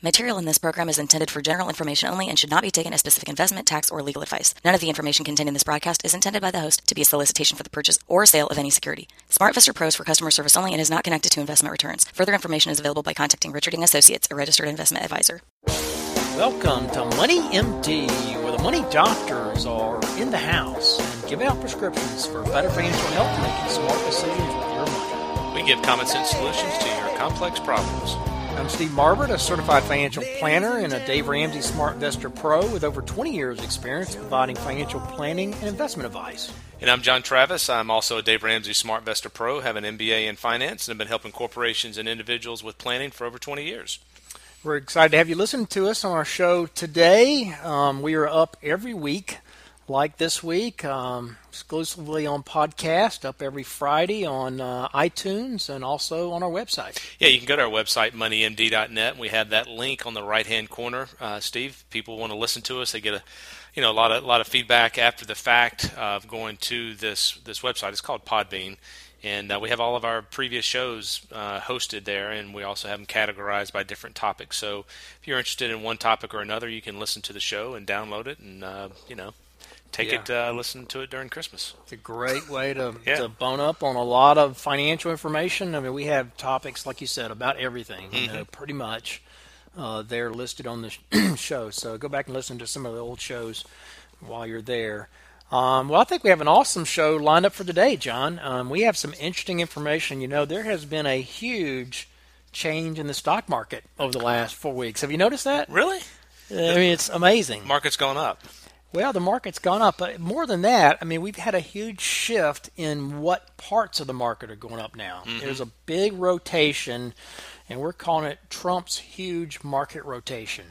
Material in this program is intended for general information only and should not be taken as specific investment, tax, or legal advice. None of the information contained in this broadcast is intended by the host to be a solicitation for the purchase or sale of any security. SmartVestor Pro is for customer service only and is not connected to investment returns. Further information is available by contacting Richard Young Associates, a registered investment advisor. Welcome to Money MD, where the money doctors are in the house and giving out prescriptions for better financial health, making smart decisions with your money. We give common sense solutions to your complex problems. I'm Steve Marbert, a certified financial planner and a Dave Ramsey SmartVestor Pro with over 20 years' experience providing financial planning and investment advice. And I'm John Travis. I'm also a Dave Ramsey SmartVestor Pro, have an MBA in finance, and have been helping corporations and individuals with planning for over 20 years. We're excited to have you listen to us on our show today. Um, we are up every week, like this week, um, exclusively on podcast, up every Friday on uh, iTunes and also on our website. Yeah, you can go to our website, moneymd.net. We have that link on the right hand corner. Uh, Steve, people want to listen to us. They get a you know a lot of a lot of feedback after the fact of going to this this website. It's called Podbean and uh, we have all of our previous shows uh, hosted there, and we also have them categorized by different topics. So if you're interested in one topic or another, you can listen to the show and download it, and uh, you know, take Yeah. it, uh, listen to it during Christmas. It's a great way to, Yeah. to bone up on a lot of financial information. I mean, we have topics, like you said, about everything, you know, pretty much. Uh, they're listed on the show. So go back and listen to some of the old shows while you're there. Um, well, I think we have an awesome show lined up for today, John. Um, we have some interesting information. You know, there has been a huge change in the stock market over the last four weeks. Have you noticed that? Really, I mean, it's amazing. market's gone up. Well, the market's gone up, but more than that, I mean, we've had a huge shift in what parts of the market are going up now. There's a big rotation, and we're calling it Trump's huge market rotation.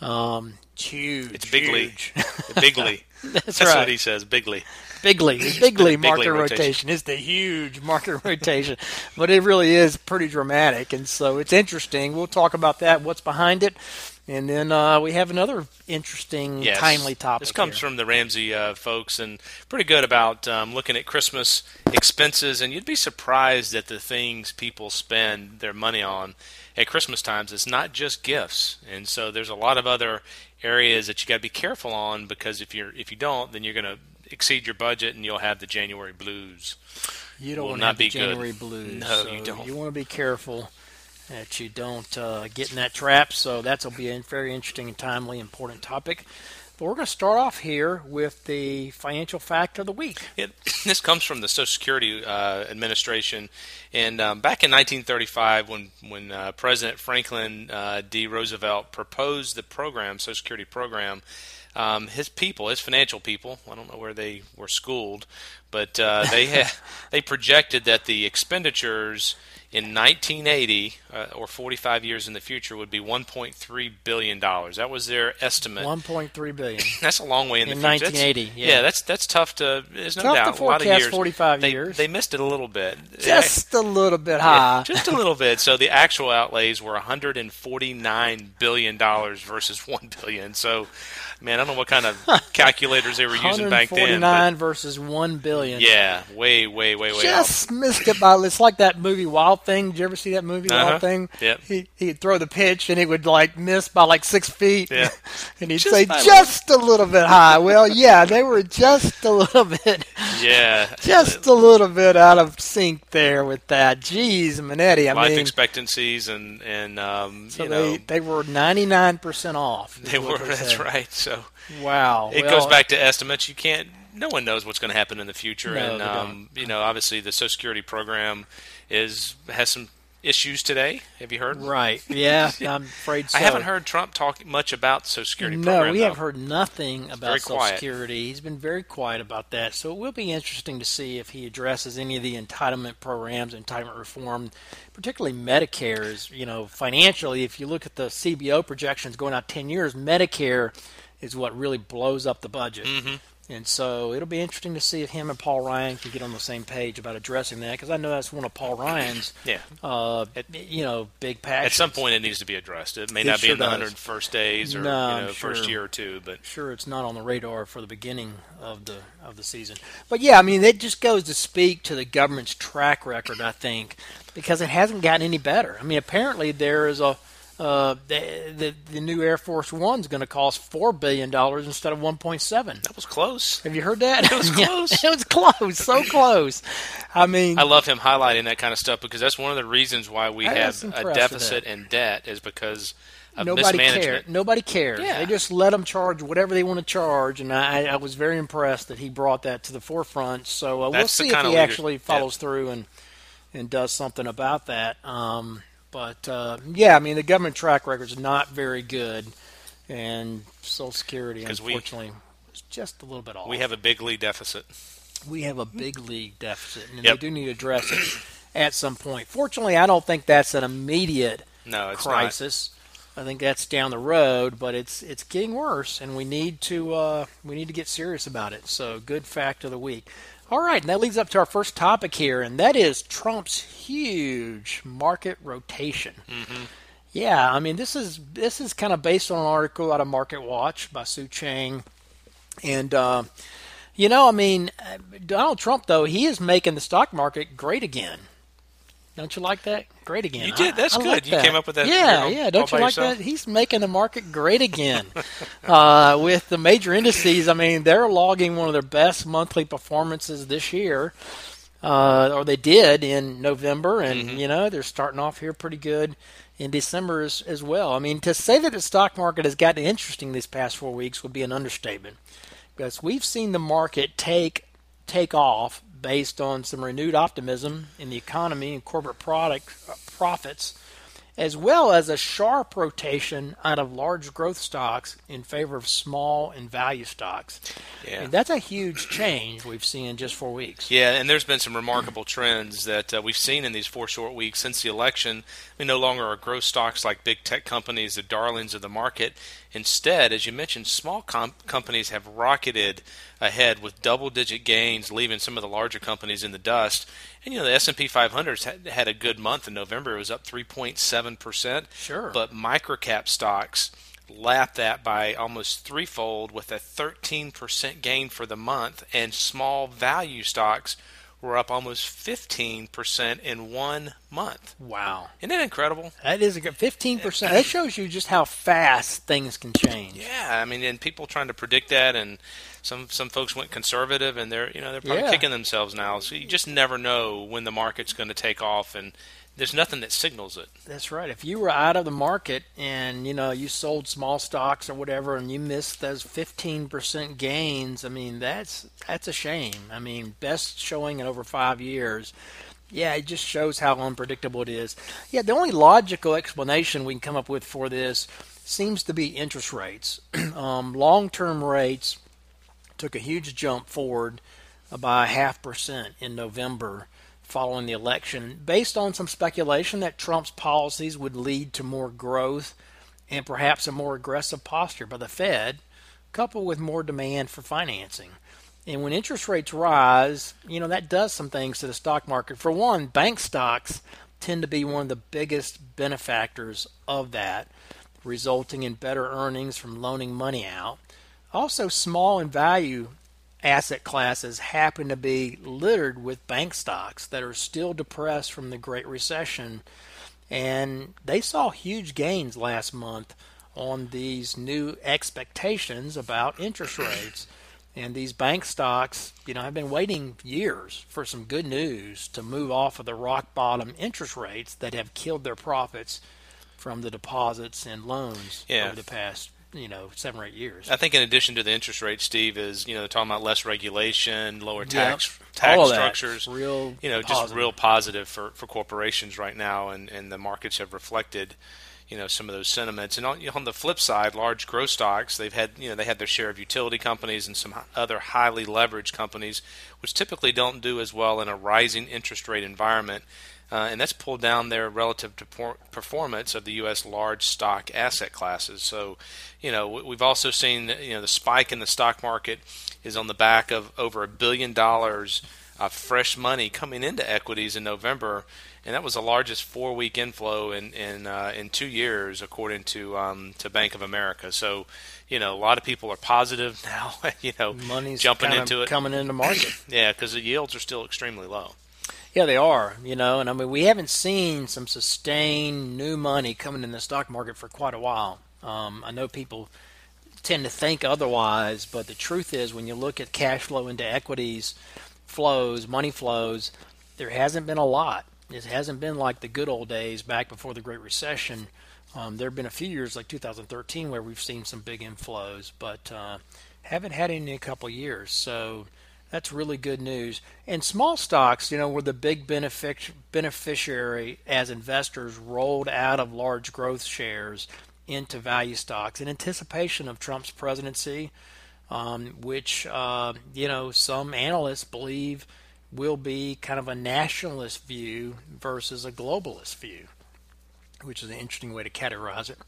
Um, huge. It's bigly, huge. bigly. That's, That's right. what he says, bigly. Bigly, the bigly market rotation. rotation. It's the huge market rotation, but it really is pretty dramatic, and so it's interesting. We'll talk about that, what's behind it, and then uh, we have another interesting, Yes. timely topic. This comes here. from the Ramsey uh, folks, and pretty good about um, looking at Christmas expenses. And you'd be surprised at the things people spend their money on at Christmas times. It's not just gifts, and so there's a lot of other areas that you got to be careful on because if you're if you don't, then you're going to exceed your budget and you'll have the January blues. You don't want to have the be good. January blues. No, so you don't. You want to be careful that you don't uh, get in that trap. So that'll be a very interesting and timely, important topic. But we're going to start off here with the financial fact of the week. It, this comes from the Social Security uh, Administration, and um, back in 1935, when when uh, President Franklin uh, D. Roosevelt proposed the program, Social Security program, um, his people, his financial people, I don't know where they were schooled, but uh, they had, they projected that the expenditures in 1980 uh, or 45 years in the future would be 1.3 billion dollars. That was their estimate. 1.3 billion. That's a long way in, In the future. That's- 1980, yeah. that's that's tough to. There's no Tough to doubt. a lot of years. 45 they, years. They missed it a little bit. Just a little bit Yeah, high. just a little bit. So the actual outlays were 149 billion dollars versus one billion. So, man, I don't know what kind of calculators they were using back then. 149 versus 1 billion. Yeah, way, way, way, way off. Just missed it by. It's like that movie Wild Thing. Did you ever see that movie Uh-huh. Wild Thing? Yep. He he'd throw the pitch and it would like miss by like six feet. Yeah. and he'd Just say by a just a little bit high. Well, yeah, they were just a little bit, Yeah, just a little bit out of sync there with that. Jeez, Manetti. I life mean, expectancies and and um, so you they know they were 99 percent off. they were. That's said. right. So Wow. it Well, goes back to estimates. You can't. No one knows what's going to happen in the future, No, and um, you know, obviously, the Social Security program is has some issues today. Have you heard? Right. Yeah, I'm afraid so. I haven't heard Trump talk much about Social Security no, program. we though. have heard nothing about very Social quiet. Security. He's been very quiet about that. So it will be interesting to see if he addresses any of the entitlement programs, entitlement reform, particularly Medicare. Is you know financially, if you look at the CBO projections going out ten years, Medicare is what really blows up the budget. Mm-hmm. And so it'll be interesting to see if him and Paul Ryan can get on the same page about addressing that, because I know that's one of Paul Ryan's, Yeah. uh, you know, big passions. At some point, it needs to be addressed. It may It not be in the 101st days or No, you know, first year or two, but sure it's not on the radar for the beginning of the of the season. But yeah, I mean it just goes to speak to the government's track record, I think, because it hasn't gotten any better. I mean apparently there is a uh, the, the the new Air Force One's going to cost four billion dollars instead of one point seven. That was close. Have you heard that? It was close. it was close, so close. I mean, I love him highlighting that kind of stuff because that's one of the reasons why we have a deficit and debt is because nobody mismanagement. cared. Nobody cared. Yeah. They just let them charge whatever they want to charge, and I, I was very impressed that he brought that to the forefront. So uh, we'll see if he leader- actually yeah. follows through and and does something about that. Um, but uh, yeah, I mean the government track record is not very good, and Social Security 'Cause we- unfortunately is just a little bit off. We have a big league deficit. we have a big league deficit, and Yep. they do need to address it at some point. Fortunately, I don't think that's an immediate No, it's crisis. I think that's down the road, but it's it's getting worse, and we need to uh, we need to get serious about it. So, good fact of the week. All right, and that leads up to our first topic here, and that is Trump's huge market rotation. Yeah, I mean this is this is kind of based on an article out of Market Watch by Sue Chang, and uh, you know, I mean uh, Donald Trump though he is making the stock market great again. Don't you like that? Great again. You did. That's I good. like You came up with that Yeah, all- yeah. Don't you like yourself? that? He's making the market great again. uh, with the major indices, I mean, they're logging one of their best monthly performances this year, uh, or they did in November, and Mm-hmm. you know they're starting off here pretty good in December as, as well. I mean, to say that the stock market has gotten interesting these past four weeks would be an understatement, because we've seen the market take take off based on some renewed optimism in the economy and corporate product uh, profits, as well as a sharp rotation out of large growth stocks in favor of small and value stocks. I Yeah. mean, that's a huge change we've seen in just four weeks. Yeah, and there's been some remarkable trends that uh, we've seen in these four short weeks since the election. Mean, no longer are growth stocks like big tech companies the darlings of the market. Instead, as you mentioned, small com- companies have rocketed ahead with double-digit gains, leaving some of the larger companies in the dust. And you know, the S&P 500 had, had a good month in November; it was up 3.7 percent. Sure. but microcap stocks lapped that by almost threefold with a 13% gain for the month, and small value stocks were up almost 15% in one month. Wow. Isn't that incredible? That is a good 15%. That shows you just how fast things can change. Yeah, I mean, and people trying to predict that, and some some folks went conservative, and they're you know they're probably Yeah. kicking themselves now. So you just never know when the market's going to take off, and there's nothing that signals it. That's right. If you were out of the market and you know you sold small stocks or whatever, and you missed those fifteen percent gains, I mean that's that's a shame. I mean, best showing in over five years. Yeah, it just shows how unpredictable it is. Yeah, the only logical explanation we can come up with for this seems to be interest rates. um, long-term rates took a huge jump forward by a half percent in November following the election, based on some speculation that Trump's policies would lead to more growth and perhaps a more aggressive posture by the Fed, coupled with more demand for financing. And when interest rates rise, you know, that does some things to the stock market. For one, bank stocks tend to be one of the biggest benefactors of that, resulting in better earnings from loaning money out. Also, small and value asset classes happen to be littered with bank stocks that are still depressed from the Great Recession. And they saw huge gains last month on these new expectations about interest rates. And these bank stocks, you know, have been waiting years for some good news to move off of the rock bottom interest rates that have killed their profits from the deposits and loans Yeah. over the past, you know, seven or eight years. I think in addition to the interest rate, Steve is you know talking about less regulation, lower Yep. tax All tax that. structures. Real you know, just positive. real positive for, for corporations right now, and, and the markets have reflected, you know, some of those sentiments. And on, you know, on the flip side, large growth stocks, they've had, you know, they had their share of utility companies and some other highly leveraged companies, which typically don't do as well in a rising interest rate environment. Uh, and that's pulled down their relative to por- performance of the U.S. large stock asset classes. So, you know, we- we've also seen, you know, the spike in the stock market is on the back of over a billion dollars of fresh money coming into equities in November, and that was the largest four-week inflow in in uh, in two years, according to um, to Bank of America. So, you know, a lot of people are positive now. You know, Money's jumping into it. coming into market. Yeah, because the yields are still extremely low. Yeah, they are. You know, and I mean, we haven't seen some sustained new money coming in the stock market for quite a while. Um, I know people tend to think otherwise, but the truth is, when you look at cash flow into equities flows, money flows, there hasn't been a lot. It hasn't been like the good old days back before the Great Recession. Um, there have been a few years like 2013 where we've seen some big inflows, but uh, haven't had any in a couple years. So that's really good news. And small stocks, you know, were the big benefic- beneficiary as investors rolled out of large growth shares into value stocks in anticipation of Trump's presidency, um, which, uh, you know, some analysts believe will be kind of a nationalist view versus a globalist view, which is an interesting way to categorize it.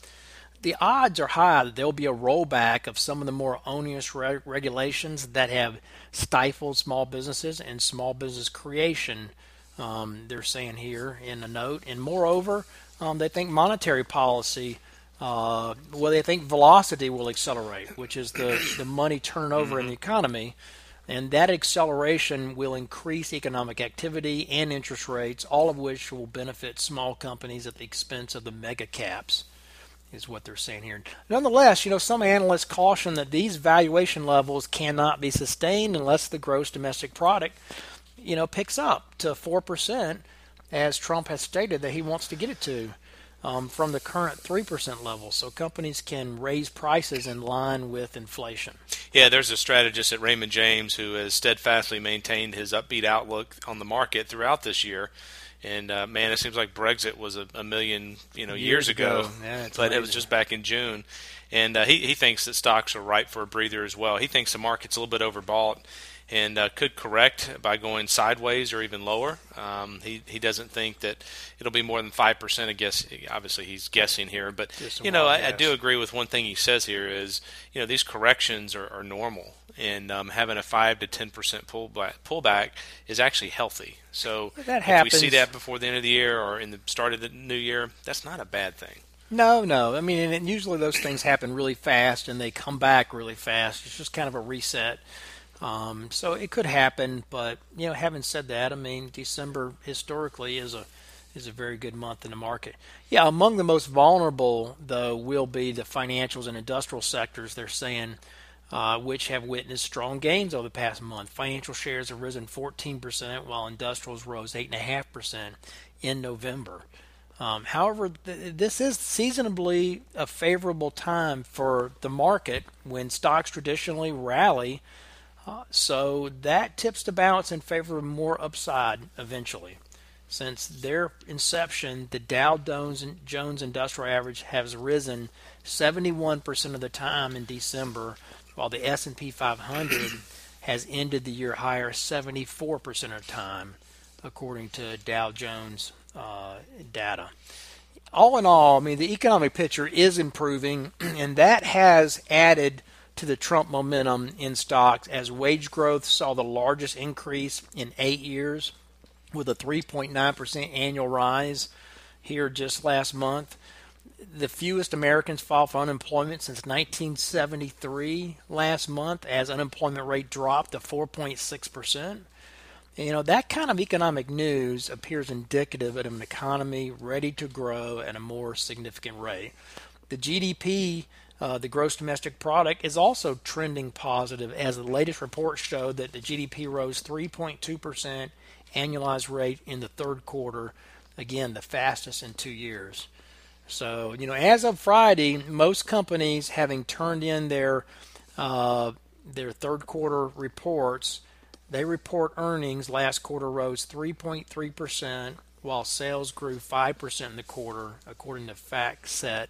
The odds are high that there'll be a rollback of some of the more onerous re- regulations that have stifled small businesses and small business creation. Um, they're saying here in the note, and moreover, um, they think monetary policy uh, well, they think velocity will accelerate, which is the, the money turnover in the economy. And that acceleration will increase economic activity and interest rates, all of which will benefit small companies at the expense of the mega caps, is what they're saying here. Nonetheless, you know, some analysts caution that these valuation levels cannot be sustained unless the gross domestic product, you know, picks up to 4%, as Trump has stated that he wants to get it to um, from the current 3% level so companies can raise prices in line with inflation. Yeah, there's a strategist at Raymond James who has steadfastly maintained his upbeat outlook on the market throughout this year. And uh, man, it seems like Brexit was a, a million you know years, years ago, ago. Yeah, but it was just back in June. And uh, he he thinks that stocks are ripe for a breather as well. He thinks the market's a little bit overbought and uh, could correct by going sideways or even lower. Um, he he doesn't think that it'll be more than five percent. I guess obviously he's guessing here, but you know I, I, do agree with one thing he says here is you know these corrections are, are normal, and um, having a five to ten percent pullback pullback is actually healthy. So that if happens. we see that before the end of the year or in the start of the new year, that's not a bad thing. No, no. I mean, and usually those things happen really fast and they come back really fast. It's just kind of a reset. Um, so it could happen, but you know, having said that, I mean, December historically is a is a very good month in the market. Yeah, among the most vulnerable though will be the financials and industrial sectors. They're saying. Uh, which have witnessed strong gains over the past month. Financial shares have risen 14%, while industrials rose 8.5% in November. Um, however, th- this is seasonably a favorable time for the market when stocks traditionally rally uh, so that tips the balance in favor of more upside eventually. Since their inception, the Dow Jones Industrial Average has risen 71% of the time in December, while the S&P 500 has ended the year higher 74% of the time, according to Dow Jones uh, data. All in all, I mean the economic picture is improving, and that has added – to the Trump momentum in stocks as wage growth saw the largest increase in eight years with a 3.9% annual rise here just last month. The fewest Americans filed for unemployment since 1973 last month as unemployment rate dropped to 4.6%. You know, that kind of economic news appears indicative of an economy ready to grow at a more significant rate. The GDP uh, the gross domestic product is also trending positive as the latest reports show that the GDP rose 3.2% annualized rate in the third quarter, again, the fastest in two years. So, you know, as of Friday, most companies having turned in their uh, their third quarter reports, they report earnings last quarter rose 3.3%, while sales grew 5% in the quarter, according to FactSet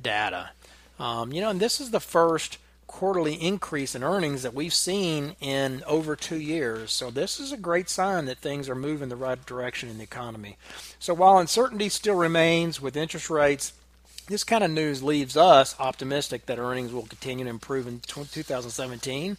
data. Um, you know, and this is the first quarterly increase in earnings that we've seen in over two years. So this is a great sign that things are moving the right direction in the economy. So while uncertainty still remains with interest rates, this kind of news leaves us optimistic that earnings will continue to improve in 2017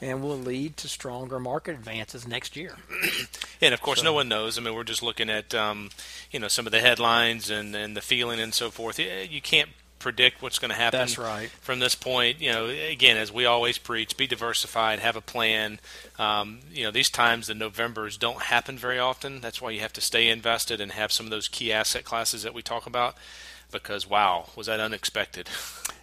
and will lead to stronger market advances next year. and of course, so. no one knows. I mean, we're just looking at um, you know some of the headlines and, and the feeling and so forth. You can't predict what's going to happen. That's right. From this point, you know, again, as we always preach, be diversified, have a plan. Um, you know, these times the Novembers don't happen very often. That's why you have to stay invested and have some of those key asset classes that we talk about. Because wow, was that unexpected?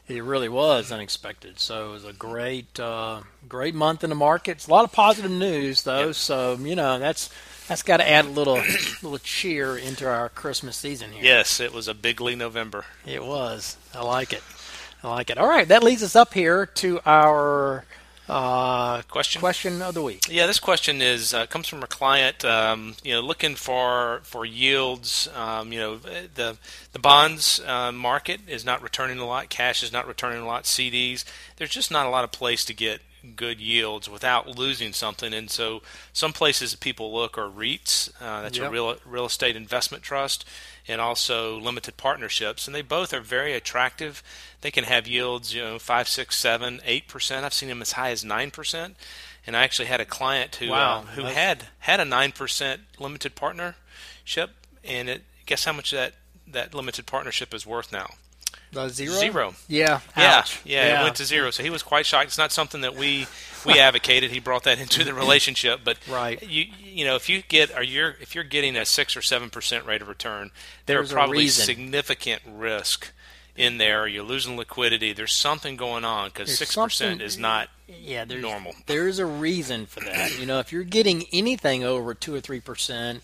It really was unexpected. So it was a great, uh, great month in the markets. A lot of positive news, though. Yep. So you know that's that's got to add a little little cheer into our Christmas season here. Yes, it was a bigly November. It was. I like it. I like it. All right, that leads us up here to our uh, Question? question of the week. Yeah, this question is uh, comes from a client, um, you know, looking for for yields. Um, you know, the the bonds uh, market is not returning a lot. Cash is not returning a lot. CDs. There's just not a lot of place to get good yields without losing something. And so, some places that people look are REITs. Uh, that's a real real estate investment trust, and also limited partnerships. And they both are very attractive. They can have yields, you know, five, six, seven, eight percent. I've seen them as high as nine percent. And I actually had a client who Wow, uh, who that's- had had a nine percent limited partnership, and it guess how much that that limited partnership is worth now? The zero. Zero. Yeah. Yeah, Ouch. yeah, it went to zero. So he was quite shocked. It's not something that we we advocated. He brought that into the relationship, but Right. you you know if you get are you're if you're getting a six or seven percent rate of return, There's there are probably significant risk in there. You're losing liquidity. There's something going on because six percent is not yeah, there's, normal. There's a reason for that. You know, if you're getting anything over two or three percent,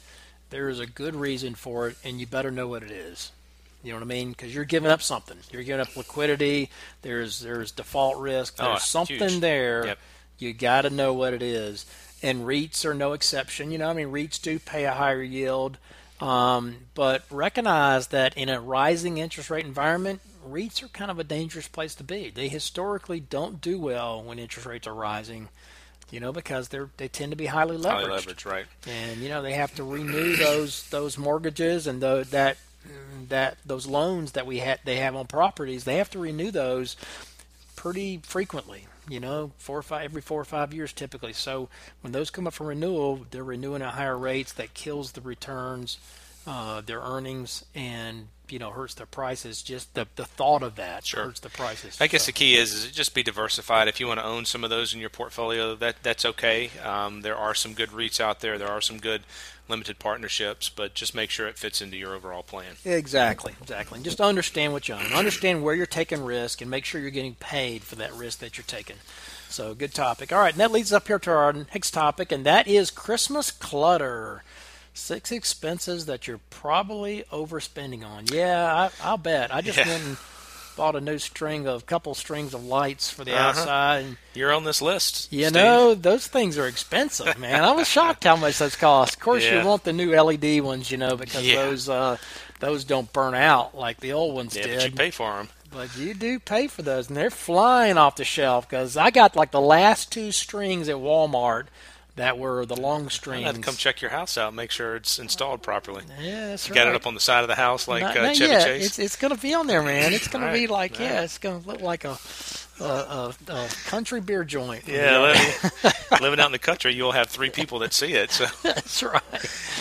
there is a good reason for it, and you better know what it is. You know what I mean? Because you're giving up something. You're giving up liquidity. There's there's default risk. Oh, There's something huge. there. Yep. You got to know what it is. And REITs are no exception. You know, I mean, REITs do pay a higher yield, um, but recognize that in a rising interest rate environment, REITs are kind of a dangerous place to be. They historically don't do well when interest rates are rising. You know, because they're they tend to be highly leveraged highly leveraged, right? and you know they have to renew those those mortgages and tho- that that those loans that we had they have on properties they have to renew those pretty frequently you know four or five every four or five years typically. So when those come up for renewal they're renewing at higher rates. That kills the returns uh, their earnings and you know hurts their prices just the, the thought of that Sure. hurts the prices I guess So- the key is, is just be diversified. If you want to own some of those in your portfolio, that that's okay. Um, there are some good REITs out there. There are some good limited partnerships, but just make sure it fits into your overall plan. Exactly, exactly. And just understand what you own. Understand where you're taking risk and make sure you're getting paid for that risk that you're taking. So, good topic. All right, and that leads us up here to our next topic, and that is Christmas clutter. Six expenses that you're probably overspending on. Yeah, I, I'll bet. I just Yeah. went and bought a new string of couple strings of lights for the Uh-huh. outside. And, You're on this list. you Steve. know, those things are expensive, man. I was shocked how much those cost. Of course, Yeah. you want the new LED ones, you know, because Yeah. those uh, those don't burn out like the old ones Yeah, did. but you pay for them. But you do pay for those, and they're flying off the shelf. Because I got like the last two strings at Walmart that were the long strings. to come check your house out, make sure it's installed properly. yeah, that's You right. got it up on the side of the house like not, uh, not Chevy yet. Chase. It's it's gonna be on there, man. It's gonna be Right, like yeah, right. it's gonna look like a a, a, a country beer joint. yeah, li- living out in the country, you'll have three people that see it. So, that's right.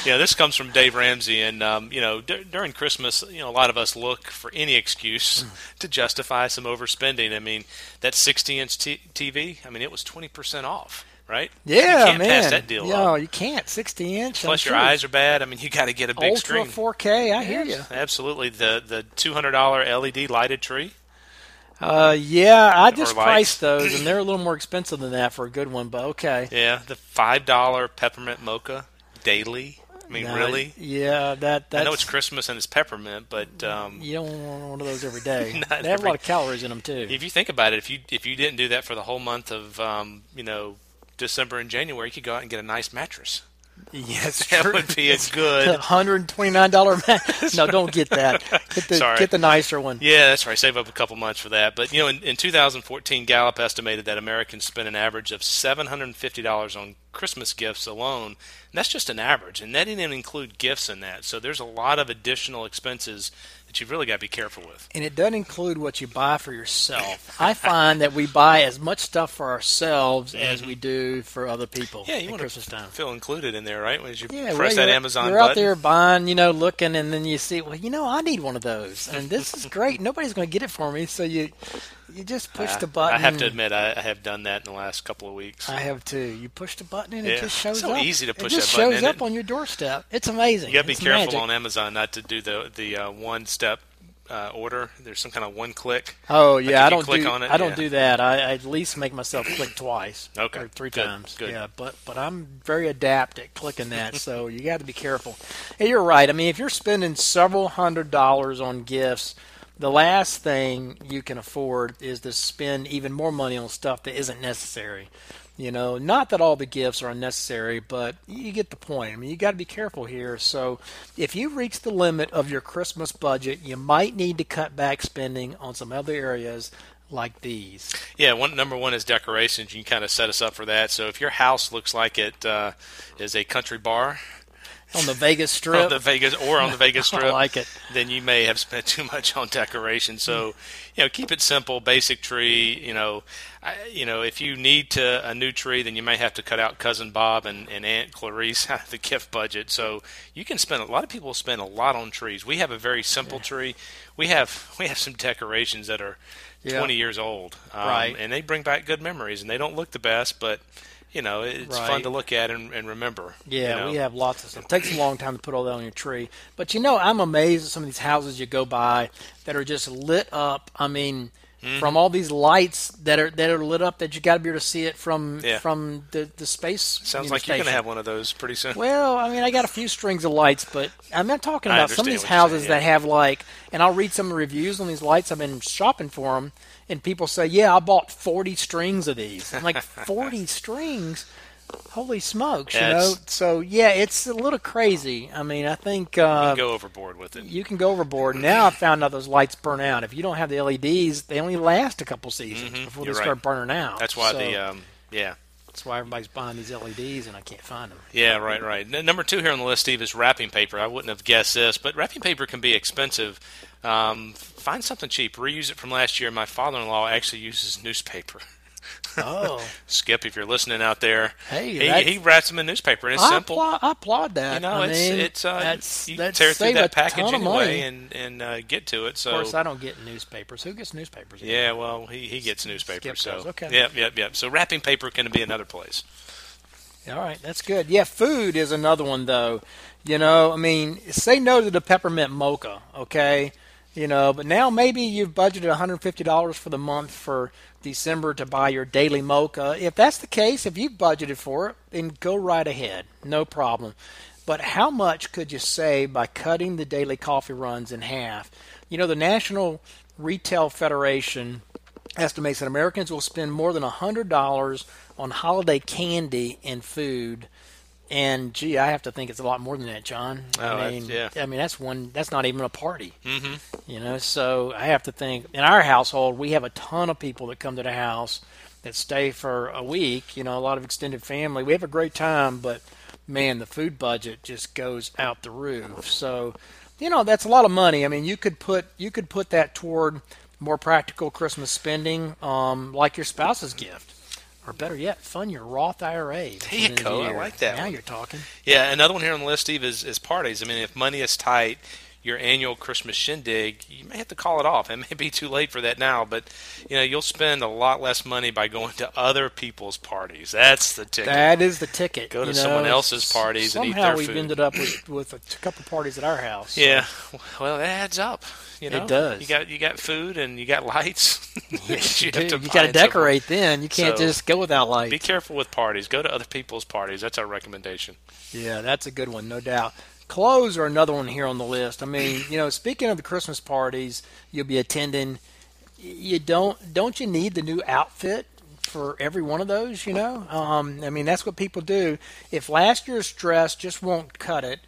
yeah, this comes from Dave Ramsey, and um, you know, d- during Christmas, you know, a lot of us look for any excuse to justify some overspending. I mean, that 60-inch t- TV, I mean, it was 20% off, right? Yeah, you can't man. pass that deal Yo, up. you can't. 60 inch. Plus, I'm your sure. eyes are bad. I mean, you got to get a big Ultra screen. 4K. I hear you. Absolutely, the the two hundred dollar LED lighted tree. Uh, yeah, I just priced those, and they're a little more expensive than that for a good one. But okay. Yeah, the five dollar peppermint mocha daily. I mean, No, really? Yeah, that that's. I know it's Christmas and it's peppermint, but um, You don't want one of those every day. They have a lot of calories in them too. if you think about it, if you if you didn't do that for the whole month of um, you know December and January, you could go out and get a nice mattress. yes, That would be a good. hundred and twenty nine dollar mat. no, don't get that. Get the Sorry. get the nicer one. Yeah, that's right. Save up a couple months for that. But you know, in, in 2014, Gallup estimated that Americans spent an average of $750 on Christmas gifts alone. And that's just an average, and that didn't include gifts in that. So there's a lot of additional expenses that you've really got to be careful with. And it doesn't include what you buy for yourself. I find that we buy as much stuff for ourselves as we do for other people Mm-hmm. Yeah, you want Christmas to time. feel included in there, right? When you Yeah, press well, that Amazon you're out there buying, you know, looking, and then you see, well, you know, I need one of those, and this is great. Nobody's going to get it for me, so you you just push the button. I have to admit, I, I have done that in the last couple of weeks. I have too. You push the button and Yeah. it just shows So up. easy to push it just that button, shows up it? on your doorstep. It's amazing. You got to be careful magic. on Amazon not to do the the uh, one step uh, order. There's some kind of one click. Oh yeah, if I don't click do. on it, I don't yeah. do that. I, I at least make myself click twice. Okay, or three good, times. good. Yeah, but but I'm very adept at clicking that, so you got to be careful. Hey, you're right. I mean, if you're spending several hundred dollars on gifts, the last thing you can afford is to spend even more money on stuff that isn't necessary. You know, not that all the gifts are unnecessary, but you get the point. I mean, you got to be careful here. So, if you reach the limit of your Christmas budget, you might need to cut back spending on some other areas like these. Yeah, one number one is decorations. You can kind of set us up for that. So if your house looks like it uh, is a country bar On the Vegas Strip, on the Vegas or on the Vegas Strip, I like it. then you may have spent too much on decoration. So, you know, keep it simple, basic tree. You know, I, you know, if you need to a new tree, then you may have to cut out cousin Bob and, and Aunt Clarice out of the gift budget. So you can spend a lot of people spend a lot on trees. We have a very simple tree. We have we have some decorations that are Yeah. 20 years old, um, Right. and they bring back good memories. And they don't look the best, but you know, it's fun to look at and, and remember. Yeah, you know? we have lots of stuff. It takes a long time to put all that on your tree. But you know, I'm amazed at some of these houses you go by that are just lit up. I mean, Mm-hmm. from all these lights that are that are lit up that you got to be able to see it from Yeah. from the the space. Sounds like you're going to have one of those pretty soon. Well, I mean, I got a few strings of lights, but I'm not talking about some of these houses saying, that have like, and I'll read some of the reviews on these lights. I've been shopping for them, and people say, "Yeah, I bought 40 strings of these." I'm like, 40 strings? Holy smokes, you know? So yeah, it's a little crazy. I mean, I think uh, go overboard with it. you can go overboard. Now I found out those lights burn out. If you don't have the LEDs, they only last a couple seasons before they Mm-hmm. you're start right. burning out. That's why So, the um, yeah that's why everybody's buying these LEDs, and I can't find them. yeah right right. Number two here on the list, Steve, is wrapping paper. I wouldn't have guessed this, but wrapping paper can be expensive. Um, find something cheap. Reuse it from last year. My father-in-law actually uses newspaper. Oh. Skip, if you're listening out there, Hey, he, he wraps them in newspaper, and it's I simple. Applaud, I applaud that. You know, I it's mean, it's uh, that's, you that's tear through that package anyway and and uh, get to it. So of course, I don't get newspapers. Who gets newspapers? yeah, well, he, he gets newspaper. Skip So does, okay. yep, yep, yep. So wrapping paper can be another place. All right, that's good. Yeah, food is another one though. You know, I mean, say no to the peppermint mocha, okay? You know, but now maybe you've budgeted $150 for the month for December to buy your daily mocha. If that's the case, if you've budgeted for it, then go right ahead. No problem. But how much could you save by cutting the daily coffee runs in half? You know, the National Retail Federation estimates that Americans will spend more than $100 on holiday candy and food. And gee, I have to think it's a lot more than that, John. Oh, I mean, yeah. I mean that's one. That's not even a party. Mm-hmm. You know, so I have to think. In our household, we have a ton of people that come to the house that stay for a week. You know, a lot of extended family. We have a great time, but man, the food budget just goes out the roof. So, you know, that's a lot of money. I mean, you could put you could put that toward more practical Christmas spending, um, like your spouse's gift. Or better yet, fund your Roth IRA. There you at the end of the go. I like that Now one. you're talking. Yeah, another one here on the list, Steve, is, is parties. I mean, if money is tight, your annual Christmas shindig, you may have to call it off. It may be too late for that now, but you know you'll spend a lot less money by going to other people's parties. That's the ticket. That is the ticket. Go to you someone else's parties and eat Somehow their we've food. ended up with, with a couple parties at our house. yeah, well, that adds up. You know, It does. You got you got food and you got lights. You, You got to so decorate. Then you can't So, just go without lights. Be careful with parties. Go to other people's parties. That's our recommendation. Yeah, that's a good one, no doubt. Clothes are another one here on the list. I mean, you know, speaking of the Christmas parties you'll be attending, you don't don't you need the new outfit for every one of those? You know, um, I mean, that's what people do. If last year's dress just won't cut it,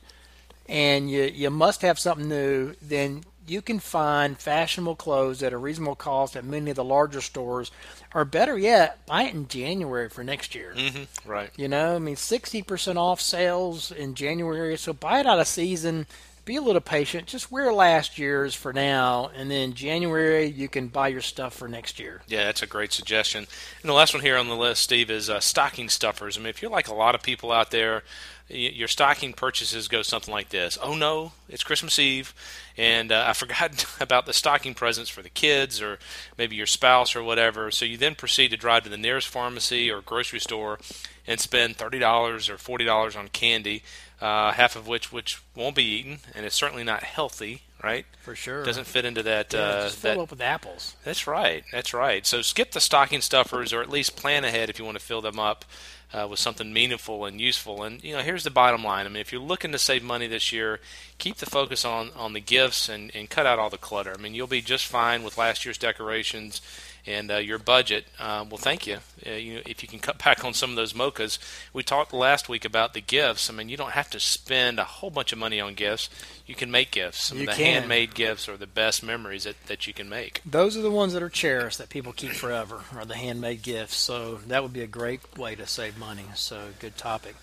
and you you must have something new, then you can find fashionable clothes at a reasonable cost at many of the larger stores, or better yet, buy it in January for next year. Mm-hmm. Right. You know, I mean, sixty percent off sales in January. So buy it out of season. Be a little patient. Just wear last year's for now, and then January you can buy your stuff for next year. Yeah, that's a great suggestion. And the last one here on the list, Steve, is uh, stocking stuffers. I mean, if you're like a lot of people out there, your stocking purchases go something like this oh no it's christmas eve and uh, i forgot about the stocking presents for the kids or maybe your spouse or whatever so you then proceed to drive to the nearest pharmacy or grocery store and spend $30 or $40 on candy uh, half of which which won't be eaten and it's certainly not healthy right? For sure. Doesn't fit into that. Yeah, uh, just fill that, up with apples. That's right. That's right. So skip the stocking stuffers, or at least plan ahead if you want to fill them up uh, with something meaningful and useful. And you know, here's the bottom line. I mean, if you're looking to save money this year, keep the focus on on the gifts and and cut out all the clutter. I mean, you'll be just fine with last year's decorations and uh, your budget. Uh, well, thank you. Uh, you know, if you can cut back on some of those mochas, we talked last week about the gifts. I mean, you don't have to spend a whole bunch of money on gifts. You can make gifts. Some You of the can. handmade gifts are the best memories that, that you can make. Those are the ones that are cherished that people keep forever, are the handmade gifts. So that would be a great way to save money. So good topic.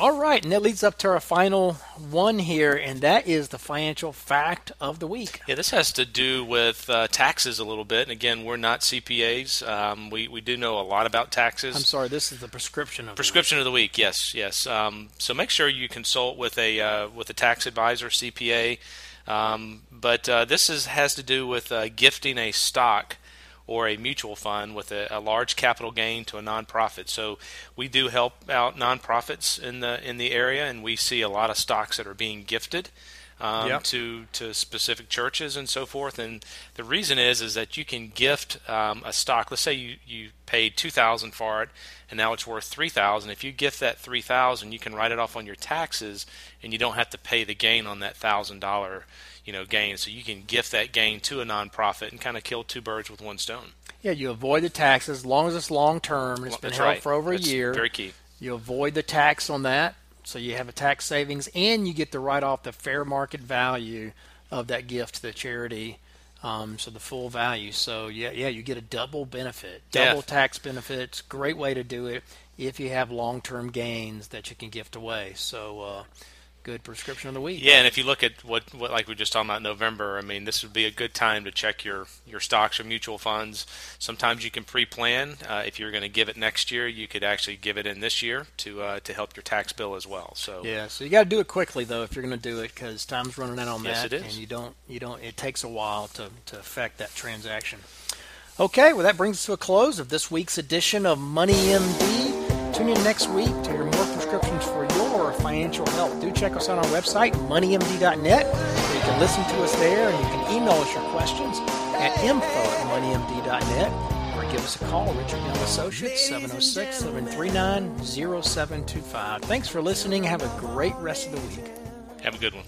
All right, and that leads up to our final one here, and that is the financial fact of the week. Yeah, this has to do with uh, taxes a little bit. And again, we're not CPAs. Um, we, we do know a lot about taxes. I'm sorry, this is the prescription of the Prescription of the week, yes, yes. Um, so make sure you consult with a uh, with a tax advisor, CPA. Um, but uh, this is has to do with uh, gifting a stock or a mutual fund with a, a large capital gain to a nonprofit. So we do help out nonprofits in the in the area, and we see a lot of stocks that are being gifted. Um, Yep. to to specific churches and so forth, and the reason is is that you can gift um, a stock. Let's say you, you paid two thousand for it, and now it's worth three thousand. If you gift that three thousand, you can write it off on your taxes, and you don't have to pay the gain on that thousand dollar you know gain. So you can gift that gain to a nonprofit and kind of kill two birds with one stone. Yeah, you avoid the taxes as long as it's long term and it's been held right. for over That's a year. Very key. You avoid the tax on that, so you have a tax savings, and you get to write off the fair market value of that gift to the charity. Um, so the full value. So yeah, yeah, you get a double benefit, Yeah. double tax benefits. Great way to do it if you have long-term gains that you can gift away. So uh, good prescription of the week. Yeah, and if you look at what, what like we were just talking about in November, I mean, this would be a good time to check your, your stocks or mutual funds. Sometimes you can pre-plan. Uh, if you're going to give it next year, you could actually give it in this year to uh, to help your tax bill as well. So Yeah, so you got to do it quickly though if you're going to do it because time's running out on Yes, that, it is. and you don't you don't. It takes a while to to affect that transaction. Okay, well that brings us to a close of this week's edition of Money MD. Tune in next week to hear more prescriptions for your financial help. Do check us on our website, moneymd.net, you can listen to us there and you can email us your questions at info at moneymd.net or give us a call, Richard Young Associates, 706 739 0725. Thanks for listening. Have a great rest of the week. have a good one.